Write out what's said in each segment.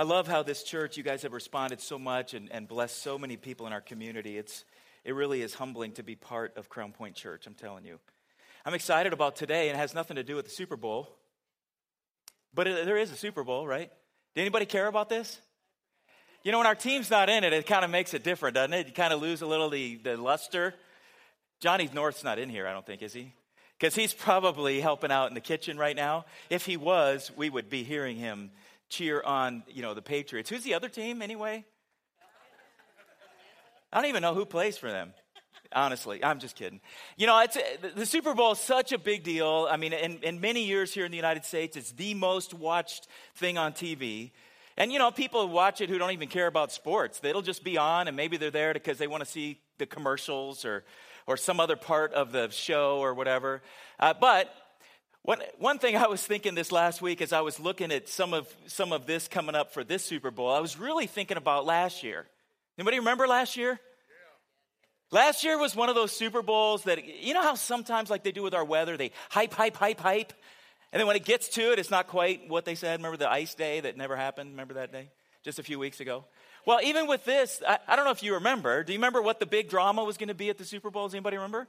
I love how this church, you guys have responded so much and, and blessed so many people in our community. It's, it really is humbling to be part of Crown Point Church, I'm telling you. I'm excited about today, and it has nothing to do with the Super Bowl. But it, there is a Super Bowl, right? Did anybody care about this? You know, when our team's not in it, it kind of makes it different, doesn't it? You kind of lose a little the, the luster. Johnny North's not in here, I don't think, is he? Because he's probably helping out in the kitchen right now. If he was, we would be hearing him cheer on, you know, the Patriots. Who's the other team anyway? I don't even know who plays for them. Honestly, I'm just kidding. You know, it's, the Super Bowl is such a big deal. I mean, in, in many years here in the United States, it's the most watched thing on TV. And, you know, people watch it who don't even care about sports. It'll just be on, and maybe they're there because they want to see the commercials or, or some other part of the show or whatever. Uh, but one, one thing I was thinking this last week as I was looking at some of, some of this coming up for this Super Bowl, I was really thinking about last year. Anybody remember last year? Last year was one of those Super Bowls that, you know how sometimes, like they do with our weather, they hype, hype, hype, hype. And then when it gets to it, it's not quite what they said. Remember the ice day that never happened? Remember that day? Just a few weeks ago? Well, even with this, I, I don't know if you remember. Do you remember what the big drama was going to be at the Super Bowl? Does anybody remember?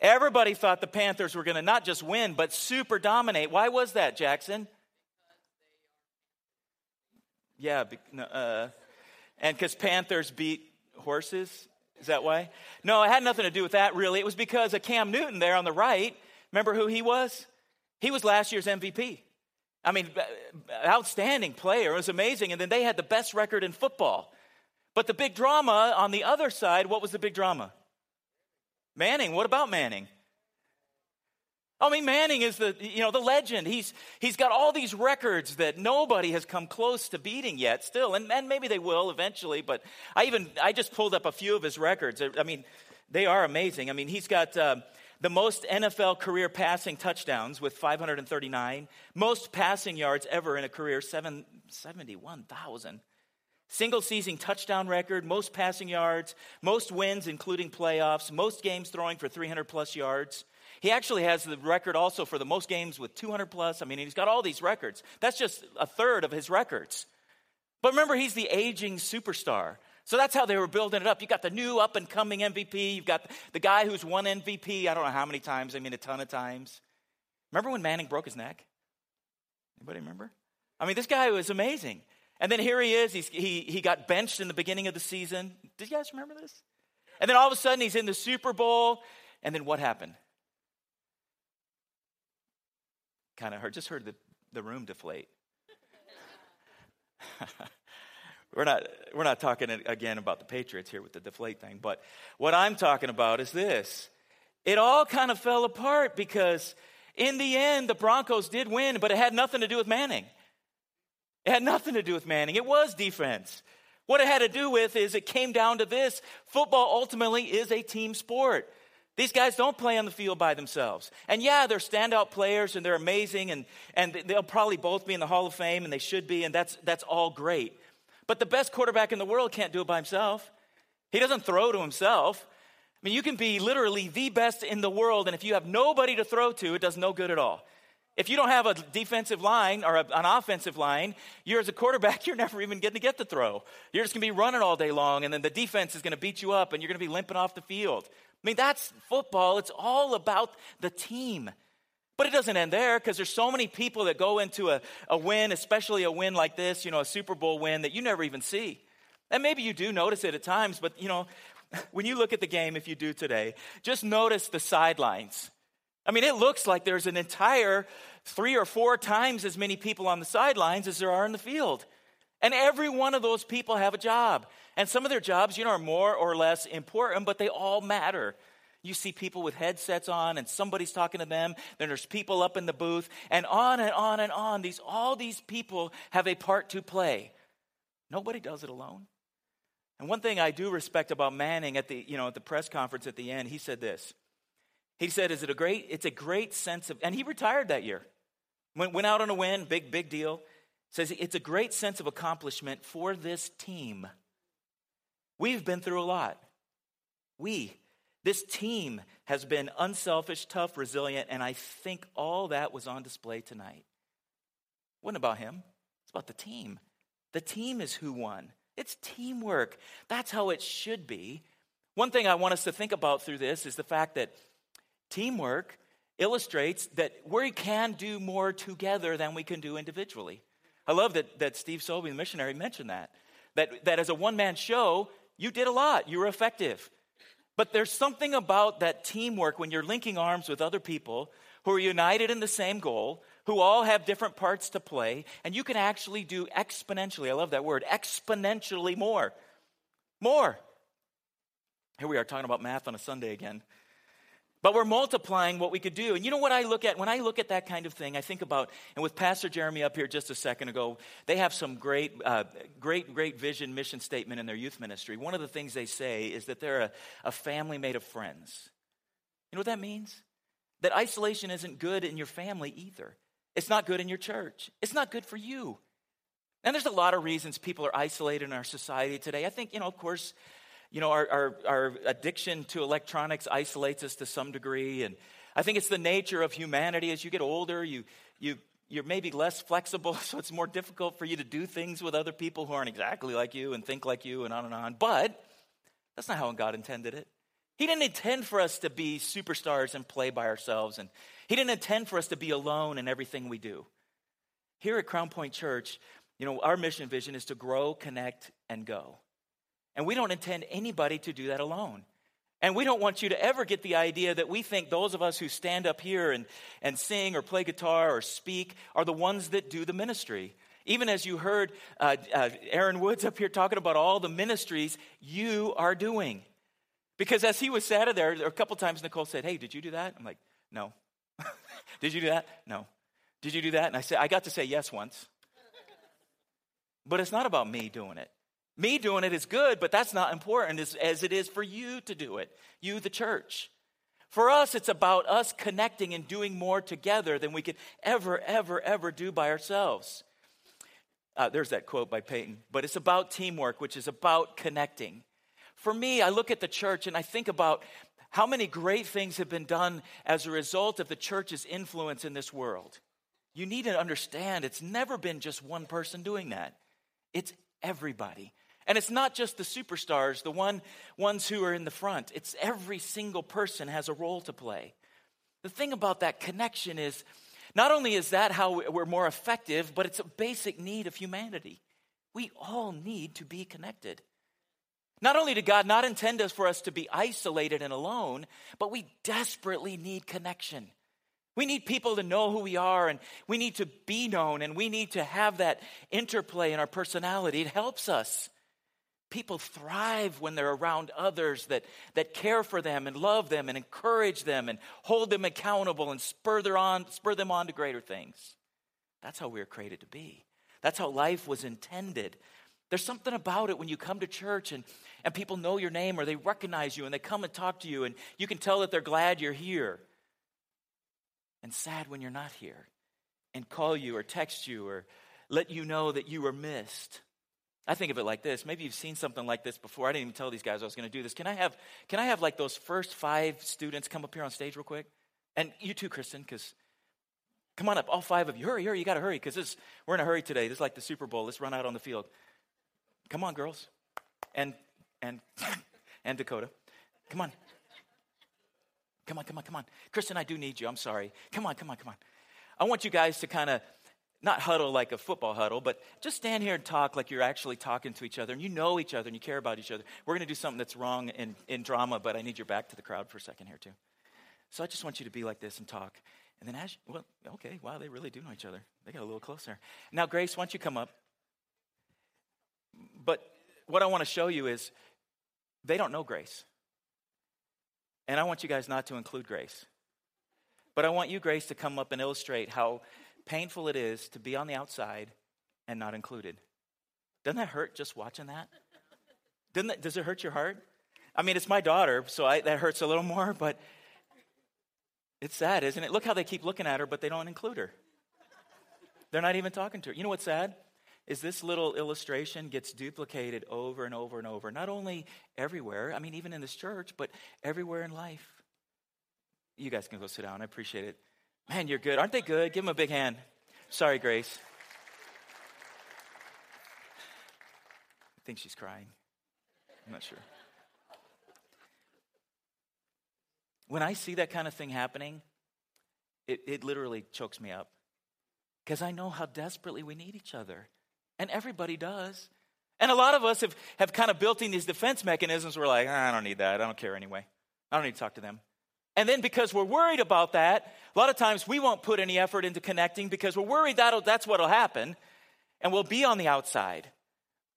Everybody thought the Panthers were going to not just win, but super dominate. Why was that, Jackson? Yeah, uh, and because Panthers beat horses? Is that why? No, it had nothing to do with that, really. It was because of Cam Newton there on the right. Remember who he was? He was last year's MVP. I mean, outstanding player. It was amazing. And then they had the best record in football. But the big drama on the other side, what was the big drama? Manning. What about Manning? I mean, Manning is the, you know, the legend. He's, he's got all these records that nobody has come close to beating yet still. And, and maybe they will eventually, but I even, I just pulled up a few of his records. I mean, they are amazing. I mean, he's got uh, the most NFL career passing touchdowns with 539, most passing yards ever in a career, 71,000. Single season touchdown record, most passing yards, most wins, including playoffs, most games throwing for 300 plus yards. He actually has the record also for the most games with 200 plus. I mean, he's got all these records. That's just a third of his records. But remember, he's the aging superstar. So that's how they were building it up. You got the new up and coming MVP. You've got the guy who's won MVP, I don't know how many times, I mean, a ton of times. Remember when Manning broke his neck? Anybody remember? I mean, this guy was amazing. And then here he is. He's, he, he got benched in the beginning of the season. Did you guys remember this? And then all of a sudden, he's in the Super Bowl. And then what happened? kind of heard, just heard the, the room deflate. we're not we're not talking again about the Patriots here with the deflate thing, but what I'm talking about is this. It all kind of fell apart because in the end the Broncos did win, but it had nothing to do with Manning. It had nothing to do with Manning. It was defense. What it had to do with is it came down to this. Football ultimately is a team sport. These guys don't play on the field by themselves. And yeah, they're standout players and they're amazing and, and they'll probably both be in the Hall of Fame and they should be, and that's, that's all great. But the best quarterback in the world can't do it by himself. He doesn't throw to himself. I mean, you can be literally the best in the world, and if you have nobody to throw to, it does no good at all. If you don't have a defensive line or a, an offensive line, you're as a quarterback, you're never even going to get the throw. You're just going to be running all day long, and then the defense is going to beat you up, and you're going to be limping off the field. I mean, that's football. It's all about the team. But it doesn't end there because there's so many people that go into a, a win, especially a win like this, you know, a Super Bowl win that you never even see. And maybe you do notice it at times, but you know, when you look at the game, if you do today, just notice the sidelines. I mean, it looks like there's an entire three or four times as many people on the sidelines as there are in the field. And every one of those people have a job. And some of their jobs, you know, are more or less important, but they all matter. You see people with headsets on and somebody's talking to them. Then there's people up in the booth and on and on and on. These, all these people have a part to play. Nobody does it alone. And one thing I do respect about Manning at the, you know, at the press conference at the end, he said this. He said, Is it a great, it's a great sense of, and he retired that year. Went, went out on a win, big, big deal. Says it's a great sense of accomplishment for this team. We've been through a lot. We, this team, has been unselfish, tough, resilient, and I think all that was on display tonight. Wasn't about him, it's about the team. The team is who won. It's teamwork. That's how it should be. One thing I want us to think about through this is the fact that teamwork illustrates that we can do more together than we can do individually. I love that, that Steve Sobey, the missionary, mentioned that. That, that as a one man show, you did a lot, you were effective. But there's something about that teamwork when you're linking arms with other people who are united in the same goal, who all have different parts to play, and you can actually do exponentially, I love that word, exponentially more. More. Here we are talking about math on a Sunday again. But we're multiplying what we could do. And you know what I look at? When I look at that kind of thing, I think about, and with Pastor Jeremy up here just a second ago, they have some great, uh, great, great vision, mission statement in their youth ministry. One of the things they say is that they're a, a family made of friends. You know what that means? That isolation isn't good in your family either. It's not good in your church. It's not good for you. And there's a lot of reasons people are isolated in our society today. I think, you know, of course, you know, our, our, our addiction to electronics isolates us to some degree. And I think it's the nature of humanity. As you get older, you, you, you're maybe less flexible, so it's more difficult for you to do things with other people who aren't exactly like you and think like you and on and on. But that's not how God intended it. He didn't intend for us to be superstars and play by ourselves, and He didn't intend for us to be alone in everything we do. Here at Crown Point Church, you know, our mission vision is to grow, connect, and go. And we don't intend anybody to do that alone. And we don't want you to ever get the idea that we think those of us who stand up here and, and sing or play guitar or speak are the ones that do the ministry. Even as you heard uh, uh, Aaron Woods up here talking about all the ministries you are doing. Because as he was sat there, a couple times Nicole said, Hey, did you do that? I'm like, No. did you do that? No. Did you do that? And I said, I got to say yes once. but it's not about me doing it. Me doing it is good, but that's not important as, as it is for you to do it, you, the church. For us, it's about us connecting and doing more together than we could ever, ever, ever do by ourselves. Uh, there's that quote by Peyton, but it's about teamwork, which is about connecting. For me, I look at the church and I think about how many great things have been done as a result of the church's influence in this world. You need to understand it's never been just one person doing that, it's everybody. And it's not just the superstars, the one, ones who are in the front. It's every single person has a role to play. The thing about that connection is not only is that how we're more effective, but it's a basic need of humanity. We all need to be connected. Not only did God not intend us for us to be isolated and alone, but we desperately need connection. We need people to know who we are and we need to be known and we need to have that interplay in our personality. It helps us. People thrive when they're around others that, that care for them and love them and encourage them and hold them accountable and spur, their on, spur them on to greater things. That's how we were created to be. That's how life was intended. There's something about it when you come to church and, and people know your name or they recognize you and they come and talk to you and you can tell that they're glad you're here. And sad when you're not here and call you or text you or let you know that you were missed. I think of it like this. Maybe you've seen something like this before. I didn't even tell these guys I was going to do this. Can I have can I have like those first five students come up here on stage real quick? And you too, Kristen, because come on up, all five of you. Hurry, hurry, you got to hurry because we're in a hurry today. This is like the Super Bowl. Let's run out on the field. Come on, girls, and and and Dakota, come on. Come on, come on, come on. Kristen, I do need you. I'm sorry. Come on, come on, come on. I want you guys to kind of not huddle like a football huddle, but just stand here and talk like you're actually talking to each other and you know each other and you care about each other. We're going to do something that's wrong in, in drama, but I need your back to the crowd for a second here, too. So I just want you to be like this and talk. And then as well, okay, wow, they really do know each other. They got a little closer. Now, Grace, why don't you come up? But what I want to show you is they don't know Grace. And I want you guys not to include Grace. But I want you, Grace, to come up and illustrate how painful it is to be on the outside and not included. Doesn't that hurt just watching that? Doesn't that, does it hurt your heart? I mean, it's my daughter, so I, that hurts a little more, but it's sad, isn't it? Look how they keep looking at her, but they don't include her. They're not even talking to her. You know what's sad? Is this little illustration gets duplicated over and over and over, not only everywhere, I mean, even in this church, but everywhere in life. You guys can go sit down. I appreciate it. Man, you're good. Aren't they good? Give them a big hand. Sorry, Grace. I think she's crying. I'm not sure. When I see that kind of thing happening, it, it literally chokes me up because I know how desperately we need each other. And everybody does. And a lot of us have, have kind of built in these defense mechanisms. We're like, ah, I don't need that. I don't care anyway. I don't need to talk to them. And then because we're worried about that, a lot of times we won't put any effort into connecting because we're worried that that's what'll happen and we'll be on the outside.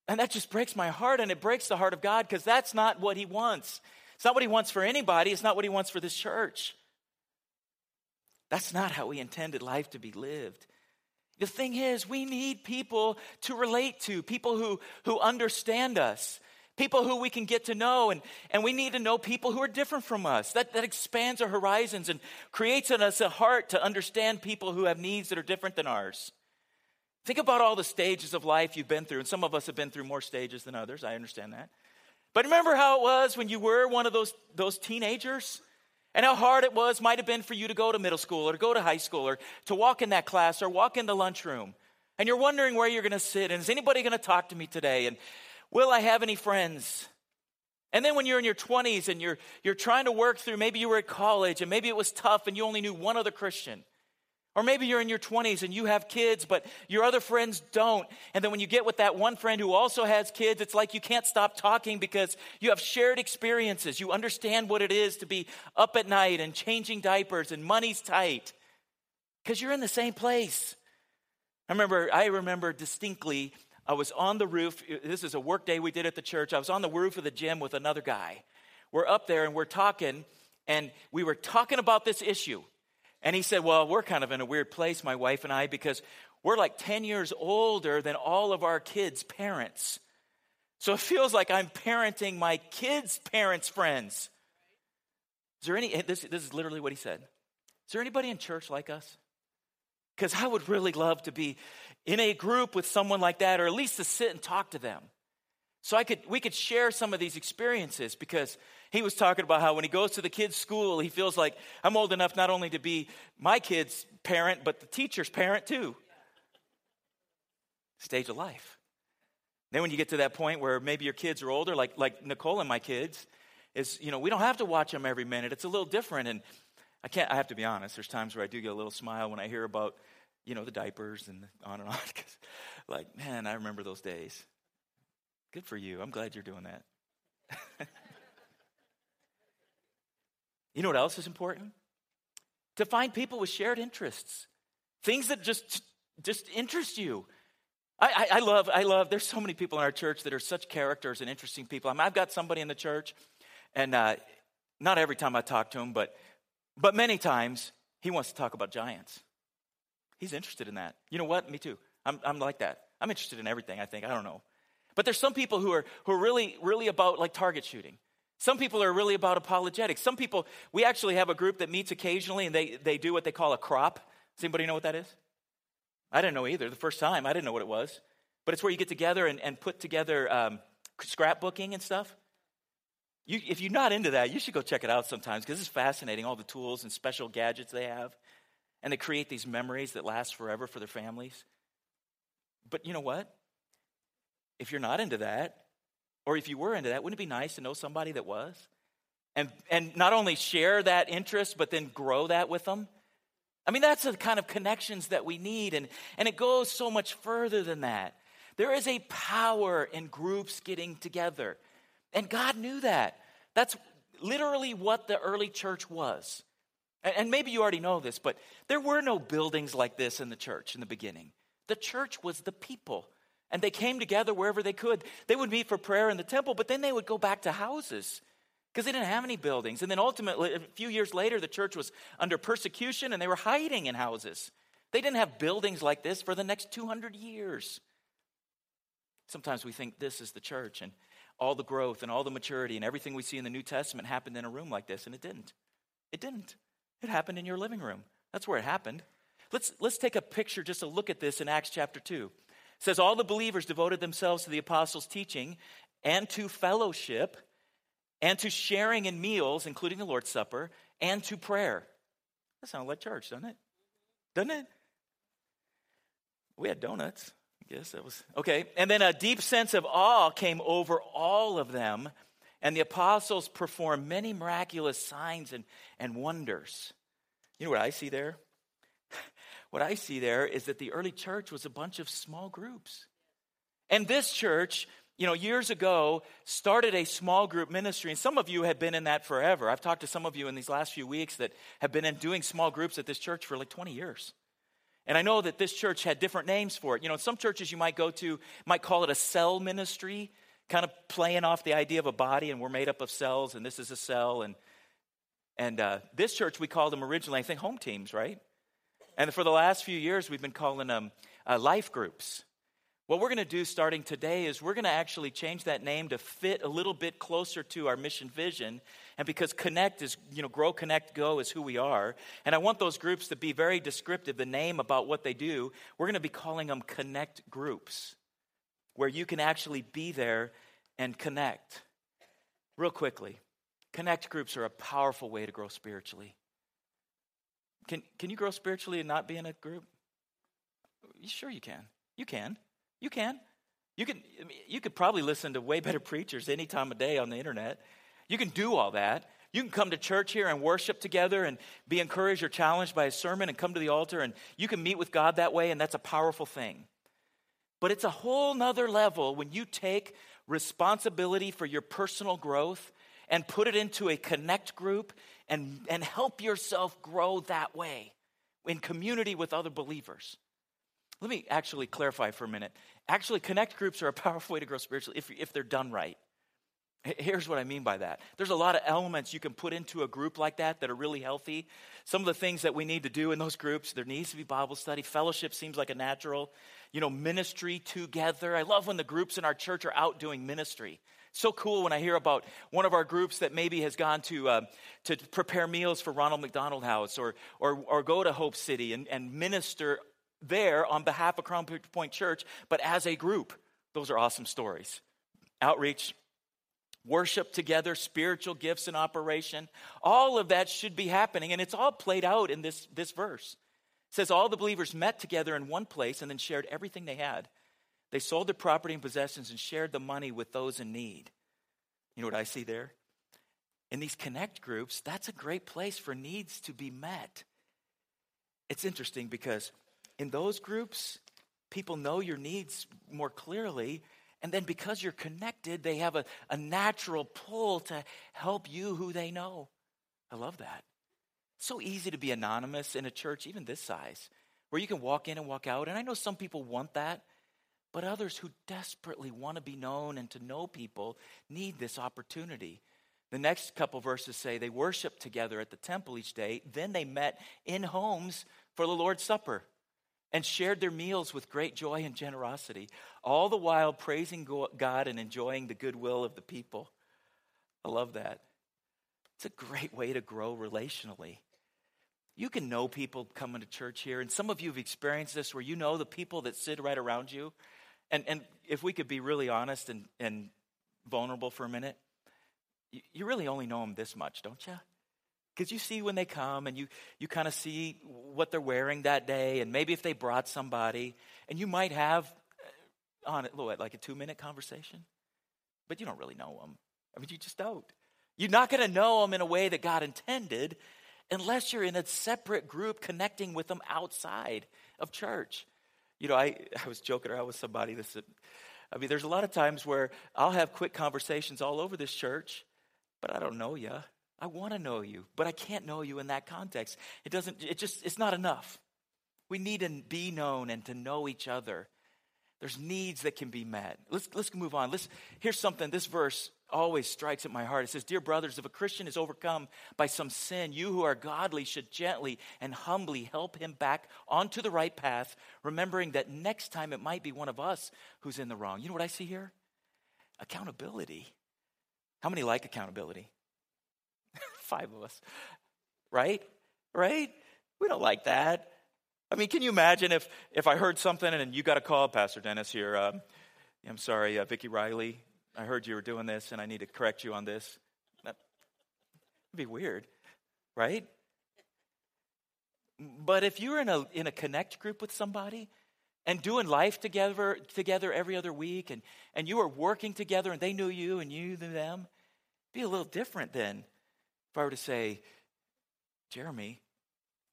And that just breaks my heart and it breaks the heart of God because that's not what he wants. It's not what he wants for anybody, it's not what he wants for this church. That's not how we intended life to be lived. The thing is, we need people to relate to, people who, who understand us, people who we can get to know, and, and we need to know people who are different from us. That, that expands our horizons and creates in us a heart to understand people who have needs that are different than ours. Think about all the stages of life you've been through, and some of us have been through more stages than others. I understand that. But remember how it was when you were one of those, those teenagers? And how hard it was, might have been for you to go to middle school or to go to high school or to walk in that class or walk in the lunchroom. And you're wondering where you're going to sit and is anybody going to talk to me today? And will I have any friends? And then when you're in your 20s and you're, you're trying to work through, maybe you were at college and maybe it was tough and you only knew one other Christian. Or maybe you're in your 20s and you have kids, but your other friends don't. And then when you get with that one friend who also has kids, it's like you can't stop talking because you have shared experiences. You understand what it is to be up at night and changing diapers and money's tight because you're in the same place. I remember, I remember distinctly, I was on the roof. This is a work day we did at the church. I was on the roof of the gym with another guy. We're up there and we're talking, and we were talking about this issue. And he said, Well, we're kind of in a weird place, my wife and I, because we're like 10 years older than all of our kids' parents. So it feels like I'm parenting my kids' parents' friends. Is there any, eh, this, this is literally what he said. Is there anybody in church like us? Because I would really love to be in a group with someone like that, or at least to sit and talk to them. So I could, we could share some of these experiences because he was talking about how when he goes to the kids' school, he feels like I'm old enough not only to be my kid's parent, but the teacher's parent too. Stage of life. Then when you get to that point where maybe your kids are older, like, like Nicole and my kids, is, you know, we don't have to watch them every minute. It's a little different. And I can't, I have to be honest, there's times where I do get a little smile when I hear about, you know, the diapers and on and on. like, man, I remember those days. Good for you. I'm glad you're doing that. You know what else is important? To find people with shared interests, things that just just interest you. I, I, I, love, I love, there's so many people in our church that are such characters and interesting people. I mean, I've got somebody in the church, and uh, not every time I talk to him, but, but many times he wants to talk about giants. He's interested in that. You know what? Me too. I'm, I'm like that. I'm interested in everything, I think. I don't know. But there's some people who are, who are really, really about like target shooting. Some people are really about apologetics. Some people, we actually have a group that meets occasionally and they, they do what they call a crop. Does anybody know what that is? I didn't know either. The first time, I didn't know what it was. But it's where you get together and, and put together um, scrapbooking and stuff. You, if you're not into that, you should go check it out sometimes because it's fascinating, all the tools and special gadgets they have. And they create these memories that last forever for their families. But you know what? If you're not into that, or if you were into that, wouldn't it be nice to know somebody that was? And, and not only share that interest, but then grow that with them? I mean, that's the kind of connections that we need. And, and it goes so much further than that. There is a power in groups getting together. And God knew that. That's literally what the early church was. And, maybe you already know this, but there were no buildings like this in the church in the beginning. The church was the people. And they came together wherever they could. They would meet for prayer in the temple, but then they would go back to houses because they didn't have any buildings. And then ultimately, a few years later, the church was under persecution and they were hiding in houses. They didn't have buildings like this for the next 200 years. Sometimes we think this is the church and all the growth and all the maturity and everything we see in the New Testament happened in a room like this, and it didn't. It didn't. It happened in your living room. That's where it happened. Let's, let's take a picture, just to look at this in Acts chapter 2 says all the believers devoted themselves to the apostles' teaching and to fellowship and to sharing in meals, including the Lord's Supper, and to prayer. That sounds like church, doesn't it? Doesn't it? We had donuts. I guess that was okay. And then a deep sense of awe came over all of them, and the apostles performed many miraculous signs and, and wonders. You know what I see there? what I see there is that the early church was a bunch of small groups. And this church, you know, years ago started a small group ministry. And some of you have been in that forever. I've talked to some of you in these last few weeks that have been in doing small groups at this church for like 20 years. And I know that this church had different names for it. You know, some churches you might go to might call it a cell ministry, kind of playing off the idea of a body, and we're made up of cells, and this is a cell. And and uh, this church we called them originally, I think, home teams, right? And for the last few years, we've been calling them uh, life groups. What we're going to do starting today is we're going to actually change that name to fit a little bit closer to our mission vision. And because Connect is, you know, Grow, Connect, Go is who we are. And I want those groups to be very descriptive, the name about what they do. We're going to be calling them Connect groups, where you can actually be there and connect. Real quickly, Connect groups are a powerful way to grow spiritually. Can, can you grow spiritually and not be in a group? Sure, you can. You can. You can. You can. You could probably listen to way better preachers any time of day on the internet. You can do all that. You can come to church here and worship together and be encouraged or challenged by a sermon and come to the altar and you can meet with God that way, and that's a powerful thing. But it's a whole nother level when you take responsibility for your personal growth and put it into a connect group and, and help yourself grow that way in community with other believers. Let me actually clarify for a minute. Actually, connect groups are a powerful way to grow spiritually if, if they're done right. Here's what I mean by that. There's a lot of elements you can put into a group like that that are really healthy. Some of the things that we need to do in those groups, there needs to be Bible study. Fellowship seems like a natural. You know, ministry together. I love when the groups in our church are out doing ministry. So cool when I hear about one of our groups that maybe has gone to, uh, to prepare meals for Ronald McDonald House or, or, or go to Hope City and, and minister there on behalf of Crown Point Church, but as a group. Those are awesome stories. Outreach, worship together, spiritual gifts in operation. All of that should be happening, and it's all played out in this, this verse. It says, All the believers met together in one place and then shared everything they had. They sold their property and possessions and shared the money with those in need. You know what I see there? In these connect groups, that's a great place for needs to be met. It's interesting because in those groups, people know your needs more clearly. And then because you're connected, they have a, a natural pull to help you who they know. I love that. It's so easy to be anonymous in a church, even this size, where you can walk in and walk out. And I know some people want that. But others who desperately want to be known and to know people need this opportunity. The next couple verses say they worshiped together at the temple each day. Then they met in homes for the Lord's Supper and shared their meals with great joy and generosity, all the while praising God and enjoying the goodwill of the people. I love that. It's a great way to grow relationally. You can know people coming to church here, and some of you have experienced this where you know the people that sit right around you and, and if we could be really honest and, and vulnerable for a minute, you, you really only know them this much, don't you? Because you see when they come and you, you kind of see what they're wearing that day, and maybe if they brought somebody, and you might have uh, on it, like a two minute conversation, but you don't really know them. I mean, you just don't. You're not going to know them in a way that God intended unless you're in a separate group connecting with them outside of church. You know, I, I was joking around with somebody this I mean, there's a lot of times where I'll have quick conversations all over this church, but I don't know you. I want to know you, but I can't know you in that context. It doesn't, it just, it's not enough. We need to be known and to know each other. There's needs that can be met. Let's, let's move on. Let's, here's something, this verse always strikes at my heart. It says, Dear brothers, if a Christian is overcome by some sin, you who are godly should gently and humbly help him back onto the right path, remembering that next time it might be one of us who's in the wrong. You know what I see here? Accountability. How many like accountability? Five of us. Right? Right? We don't like that. I mean, can you imagine if, if I heard something and you got a call, Pastor Dennis here? Um, I'm sorry, uh, Vicki Riley. I heard you were doing this and I need to correct you on this. That'd be weird, right? But if you're in a, in a connect group with somebody and doing life together, together every other week, and, and you are working together and they knew you and you knew them, be a little different than if I were to say, Jeremy,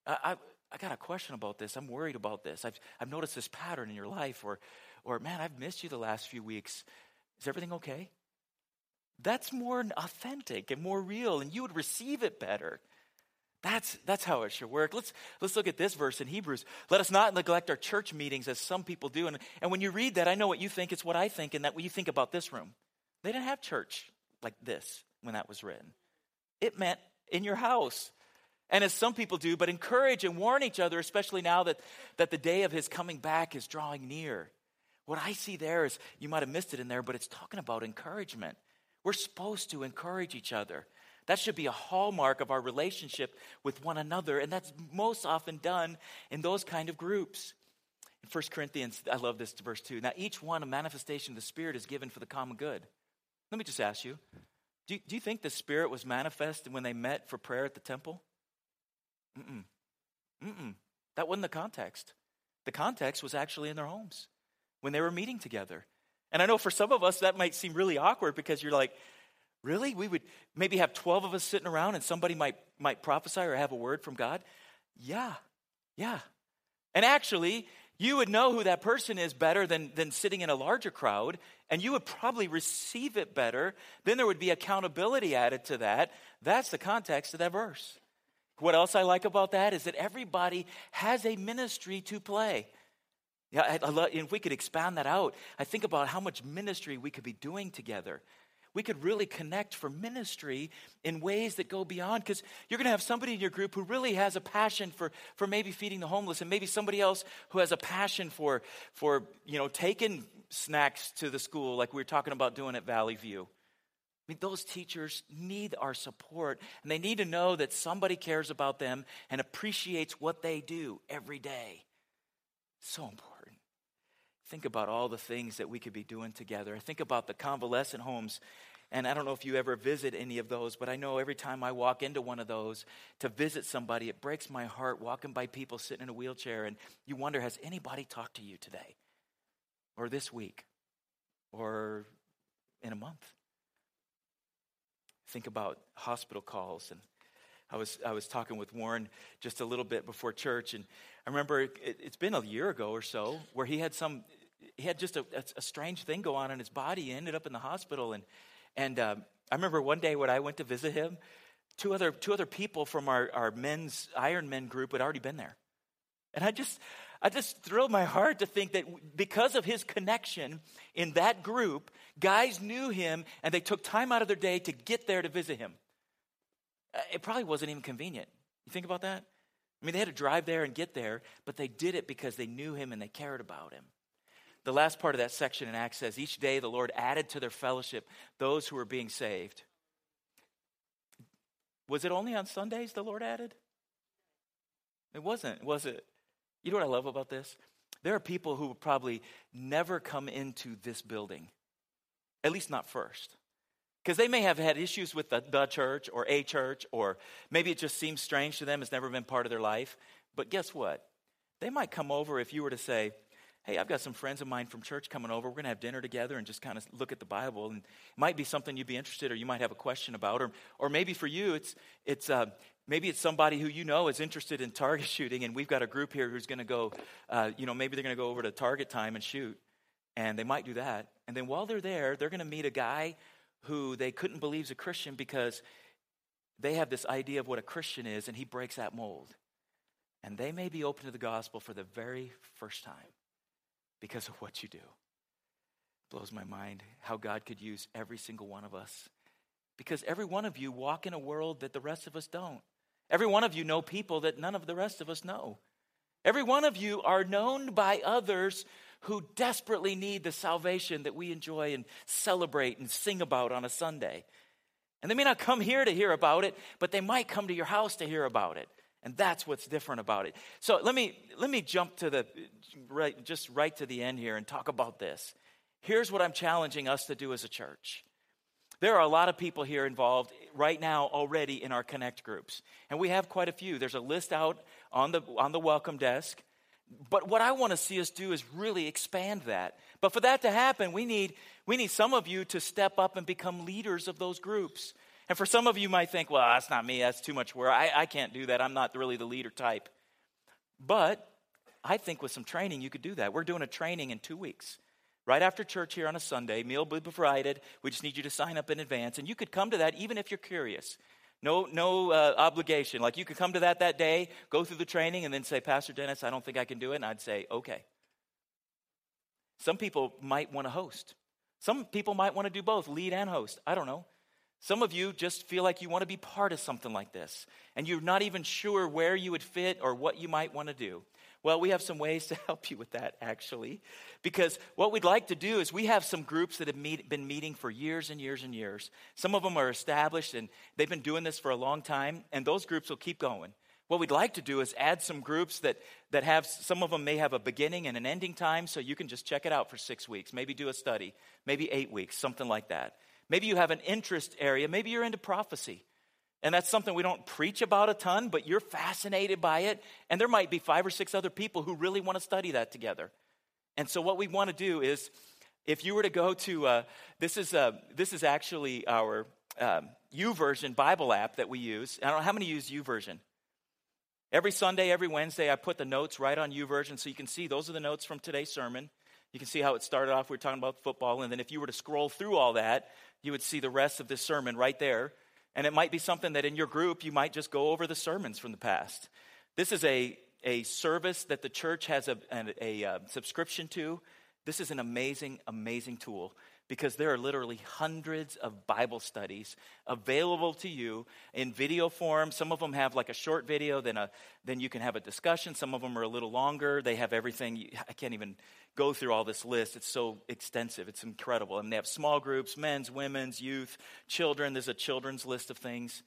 I, I, I got a question about this. I'm worried about this. I've, I've noticed this pattern in your life, or, or man, I've missed you the last few weeks. Is everything okay? That's more authentic and more real, and you would receive it better. That's, that's how it should work. Let's, let's look at this verse in Hebrews. Let us not neglect our church meetings as some people do. And, and when you read that, I know what you think. It's what I think, and that what you think about this room. They didn't have church like this when that was written. It meant in your house. And as some people do, but encourage and warn each other, especially now that, that the day of his coming back is drawing near. What I see there is, you might have missed it in there, but it's talking about encouragement. We're supposed to encourage each other. That should be a hallmark of our relationship with one another, and that's most often done in those kind of groups. In 1 Corinthians, I love this verse too. Now, each one, a manifestation of the Spirit is given for the common good. Let me just ask you do, do you think the Spirit was manifest when they met for prayer at the temple? Mm-mm. Mm-mm. That wasn't the context. The context was actually in their homes when they were meeting together. And I know for some of us that might seem really awkward because you're like, really? We would maybe have 12 of us sitting around and somebody might, might prophesy or have a word from God? Yeah, yeah. And actually, you would know who that person is better than, than sitting in a larger crowd, and you would probably receive it better. Then there would be accountability added to that. That's the context of that verse. What else I like about that is that everybody has a ministry to play. Yeah, I, I love, if we could expand that out, I think about how much ministry we could be doing together. We could really connect for ministry in ways that go beyond because you're going to have somebody in your group who really has a passion for, for maybe feeding the homeless, and maybe somebody else who has a passion for, for you know, taking snacks to the school, like we were talking about doing at Valley View. I mean, those teachers need our support, and they need to know that somebody cares about them and appreciates what they do every day. So important. Think about all the things that we could be doing together. I think about the convalescent homes. And I don't know if you ever visit any of those, but I know every time I walk into one of those to visit somebody, it breaks my heart walking by people sitting in a wheelchair. And you wonder, has anybody talked to you today? Or this week? Or in a month? Think about hospital calls and I was, I was talking with Warren just a little bit before church, and I remember it, has been a year ago or so where he had some, he had just a, a, strange thing go on in his body. He ended up in the hospital, and and um, I remember one day when I went to visit him, two other two other people from our our men's Iron Men group had already been there, and I just I just thrilled my heart to think that because of his connection in that group, guys knew him and they took time out of their day to get there to visit him. Uh, it probably wasn't even convenient. You think about that? I mean, they had to drive there and get there, but they did it because they knew him and they cared about him. The last part of that section in Acts says, Each day the Lord added to their fellowship those who were being saved. Was it only on Sundays the Lord added? It wasn't, was it? You know what I love about this? There are people who probably never come into this building, at least not first. Because they may have had issues with the, the, church or a church, or maybe it just seems strange to them, it's never been part of their life. But guess what? They might come over if you were to say, Hey, I've got some friends of mine from church coming over. We're going to have dinner together and just kind of look at the Bible. And it might be something you'd be interested or you might have a question about. Or, or maybe for you, it's, it's, uh, maybe it's somebody who you know is interested in target shooting. And we've got a group here who's going to go, uh, you know, maybe they're going to go over to target time and shoot. And they might do that. And then while they're there, they're going to meet a guy who they couldn't believe is a Christian because they have this idea of what a Christian is, and he breaks that mold. And they may be open to the gospel for the very first time because of what you do. It Blows my mind how God could use every single one of us. Because every one of you walk in a world that the rest of us don't. Every one of you know people that none of the rest of us know. Every one of you are known by others who desperately need the salvation that we enjoy and celebrate and sing about on a Sunday. And they may not come here to hear about it, but they might come to your house to hear about it. And that's what's different about it. So let me let me jump to the right just right to the end here and talk about this. Here's what I'm challenging us to do as a church. There are a lot of people here involved right now already in our connect groups. And we have quite a few. There's a list out on the on the welcome desk But what I want to see us do is really expand that. But for that to happen, we need, we need some of you to step up and become leaders of those groups. And for some of you might think, well, that's not me. That's too much work. I, I can't do that. I'm not really the leader type. But I think with some training, you could do that. We're doing a training in two weeks. Right after church here on a Sunday, meal will be provided. We just need you to sign up in advance. And you could come to that even if you're curious. No, no uh, obligation. Like you could come to that that day, go through the training, and then say, Pastor Dennis, I don't think I can do it. And I'd say, okay. Some people might want to host. Some people might want to do both, lead and host. I don't know. Some of you just feel like you want to be part of something like this, and you're not even sure where you would fit or what you might want to do. Well, we have some ways to help you with that, actually. Because what we'd like to do is we have some groups that have meet, been meeting for years and years and years. Some of them are established and they've been doing this for a long time, and those groups will keep going. What we'd like to do is add some groups that, that have, some of them may have a beginning and an ending time, so you can just check it out for six weeks, maybe do a study, maybe eight weeks, something like that. Maybe you have an interest area, maybe you're into prophecy. And that's something we don't preach about a ton, but you're fascinated by it. And there might be five or six other people who really want to study that together. And so, what we want to do is, if you were to go to, uh, this, is, uh, this is actually our um, YouVersion Bible app that we use. I don't know how many use YouVersion. Every Sunday, every Wednesday, I put the notes right on YouVersion so you can see those are the notes from today's sermon. You can see how it started off. We were talking about football. And then if you were to scroll through all that, you would see the rest of this sermon right there. And it might be something that in your group you might just go over the sermons from the past. This is a, a service that the church has a, a, a, uh, subscription to. This is an amazing, amazing tool because there are literally hundreds of Bible studies available to you in video form. Some of them have like a short video, then, a, then you can have a discussion. Some of them are a little longer. They have everything. I can't even go through all this list. It's so extensive, it's incredible. And they have small groups men's, women's, youth, children. There's a children's list of things.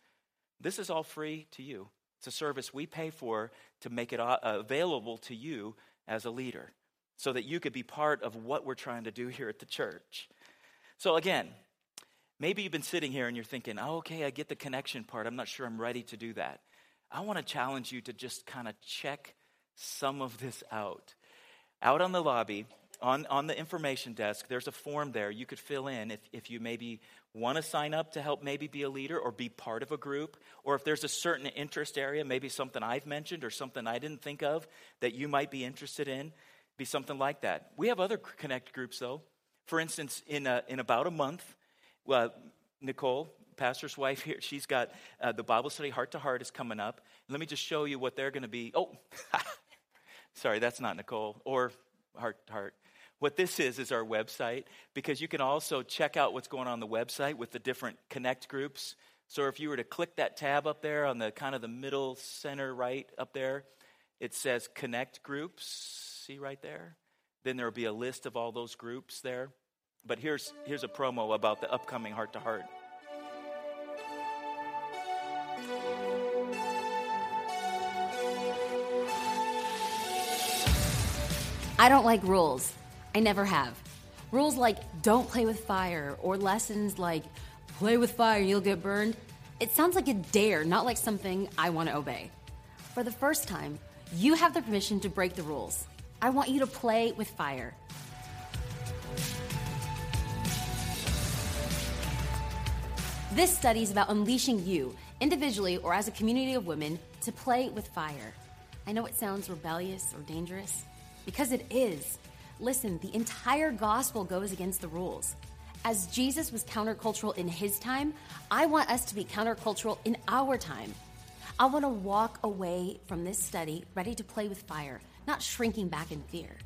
This is all free to you. It's a service we pay for to make it uh, available to you as a leader so that you could be part of what we're trying to do here at the church. So, again, maybe you've been sitting here and you're thinking, oh, okay, I get the connection part. I'm not sure I'm ready to do that. I want to challenge you to just kind of check some of this out. Out on the lobby, on, on the information desk, there's a form there you could fill in if, if you maybe want to sign up to help maybe be a leader or be part of a group, or if there's a certain interest area, maybe something I've mentioned or something I didn't think of that you might be interested in, be something like that. We have other Connect groups, though. For instance, in, a, in about a month, well, Nicole, pastor's wife here, she's got uh, the Bible study Heart to Heart is coming up. Let me just show you what they're going to be. Oh, sorry, that's not Nicole or Heart to Heart. What this is, is our website because you can also check out what's going on, on the website with the different connect groups. So if you were to click that tab up there on the kind of the middle center right up there, it says connect groups. See right there? Then there will be a list of all those groups there. But here's, here's a promo about the upcoming Heart to Heart. I don't like rules. I never have. Rules like don't play with fire or lessons like play with fire, you'll get burned. It sounds like a dare, not like something I want to obey. For the first time, you have the permission to break the rules. I want you to play with fire. This study is about unleashing you, individually or as a community of women, to play with fire. I know it sounds rebellious or dangerous, because it is. Listen, the entire gospel goes against the rules. As Jesus was countercultural in his time, I want us to be countercultural in our time. I want to walk away from this study ready to play with fire, not shrinking back in fear.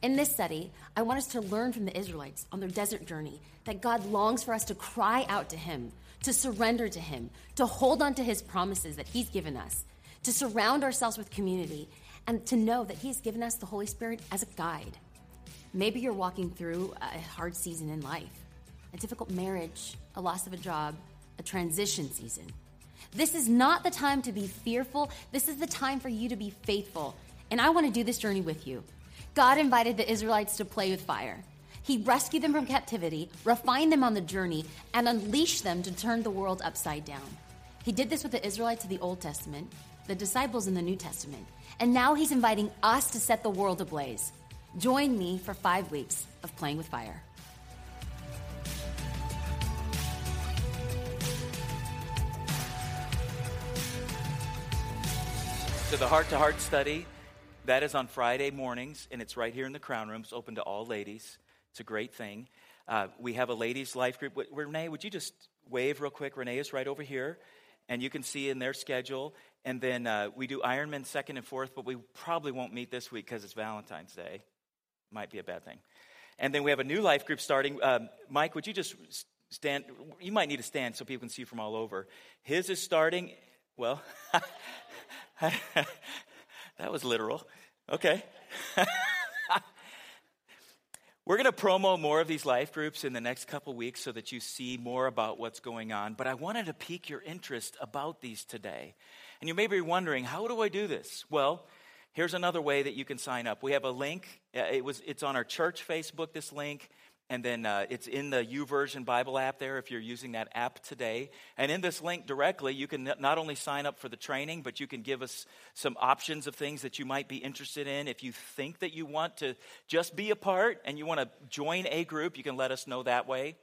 In this study, I want us to learn from the Israelites on their desert journey that God longs for us to cry out to Him, to surrender to Him, to hold on to His promises that He's given us, to surround ourselves with community, and to know that He's given us the Holy Spirit as a guide. Maybe you're walking through a hard season in life, a difficult marriage, a loss of a job, a transition season. This is not the time to be fearful. This is the time for you to be faithful and I want to do this journey with you. God invited the Israelites to play with fire. He rescued them from captivity, refined them on the journey, and unleashed them to turn the world upside down. He did this with the Israelites of the Old Testament, the disciples in the New Testament, and now he's inviting us to set the world ablaze. Join me for five weeks of Playing with Fire. So the heart to heart study, that is on Friday mornings, and it's right here in the Crown Room. It's open to all ladies. It's a great thing. Uh, we have a ladies' life group. Renee, would you just wave real quick? Renee is right over here, and you can see in their schedule. And then uh, we do Ironman second and fourth, but we probably won't meet this week because it's Valentine's Day. Might be a bad thing. And then we have a new life group starting. Um, Mike, would you just stand? You might need to stand so people can see from all over. His is starting. Well, that was literal. Okay. We're going to promo more of these life groups in the next couple weeks so that you see more about what's going on. But I wanted to pique your interest about these today. And you may be wondering, how do I do this? Well, here's another way that you can sign up. We have a link. Uh, it was, it's on our church Facebook, this link. And then uh, it's in the YouVersion Bible app there if you're using that app today. And in this link directly, you can not only sign up for the training, but you can give us some options of things that you might be interested in. If you think that you want to just be a part and you want to join a group, you can let us know that way.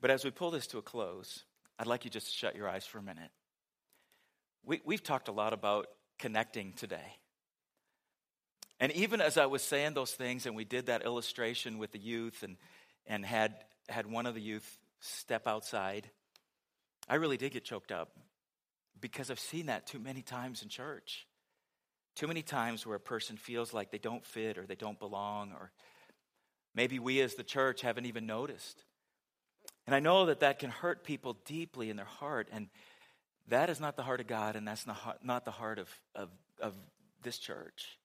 But as we pull this to a close, I'd like you just to shut your eyes for a minute. We, we've talked a lot about connecting today. And even as I was saying those things, and we did that illustration with the youth and, and had, had one of the youth step outside, I really did get choked up because I've seen that too many times in church. Too many times where a person feels like they don't fit or they don't belong, or maybe we as the church haven't even noticed. And I know that that can hurt people deeply in their heart, and that is not the heart of God, and that's not, not the heart of, of, of this church.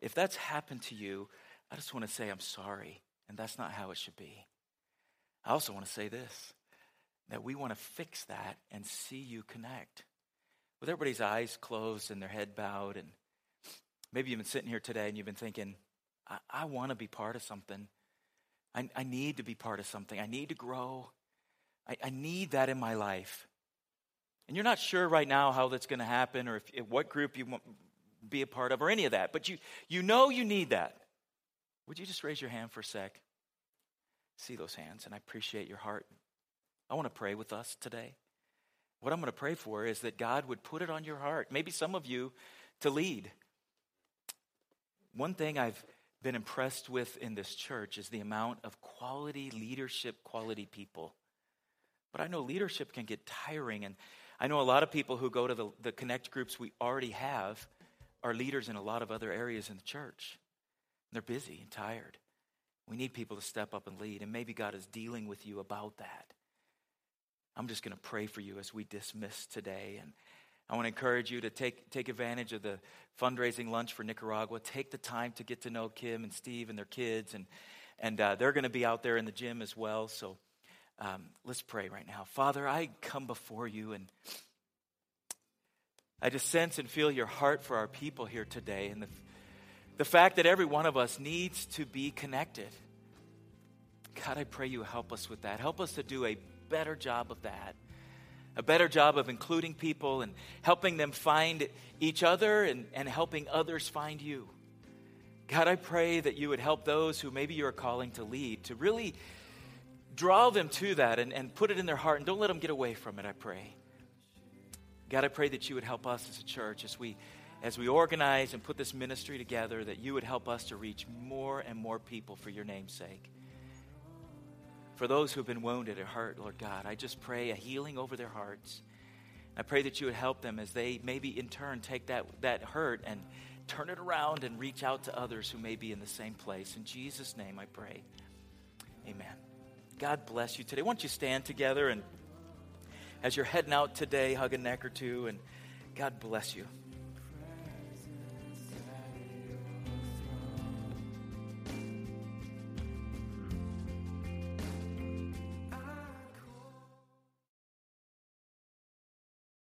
If that's happened to you, I just want to say I'm sorry, and that's not how it should be. I also want to say this that we want to fix that and see you connect. With everybody's eyes closed and their head bowed, and maybe you've been sitting here today and you've been thinking, I, I want to be part of something. I, I, need to be part of something. I need to grow. I, I need that in my life. And you're not sure right now how that's going to happen or if, if what group you want, be a part of or any of that, but you, you know you need that. Would you just raise your hand for a sec? See those hands, and I appreciate your heart. I want to pray with us today. What I'm going to pray for is that God would put it on your heart, maybe some of you, to lead. One thing I've been impressed with in this church is the amount of quality leadership, quality people. But I know leadership can get tiring, and I know a lot of people who go to the, the connect groups we already have are leaders in a lot of other areas in the church. They're busy and tired. We need people to step up and lead, and maybe God is dealing with you about that. I'm just going to pray for you as we dismiss today. And I want to encourage you to take, take advantage of the fundraising lunch for Nicaragua. Take the time to get to know Kim and Steve and their kids, and, and uh, they're going to be out there in the gym as well. So um, let's pray right now. Father, I come before you and I just sense and feel your heart for our people here today and the, the fact that every one of us needs to be connected. God, I pray you help us with that. Help us to do a better job of that. A better job of including people and helping them find each other and, and helping others find you. God, I pray that you would help those who maybe you are calling to lead to really draw them to that and, and put it in their heart and don't let them get away from it, I pray. God, I pray that you would help us as a church as we as we organize and put this ministry together, that you would help us to reach more and more people for your name's sake. For those who have been wounded or hurt, Lord God, I just pray a healing over their hearts. I pray that you would help them as they maybe in turn take that, that hurt and turn it around and reach out to others who may be in the same place. In Jesus' name I pray. Amen. God bless you today. Why don't you stand together and as you're heading out today, hug a neck or two, and God bless you.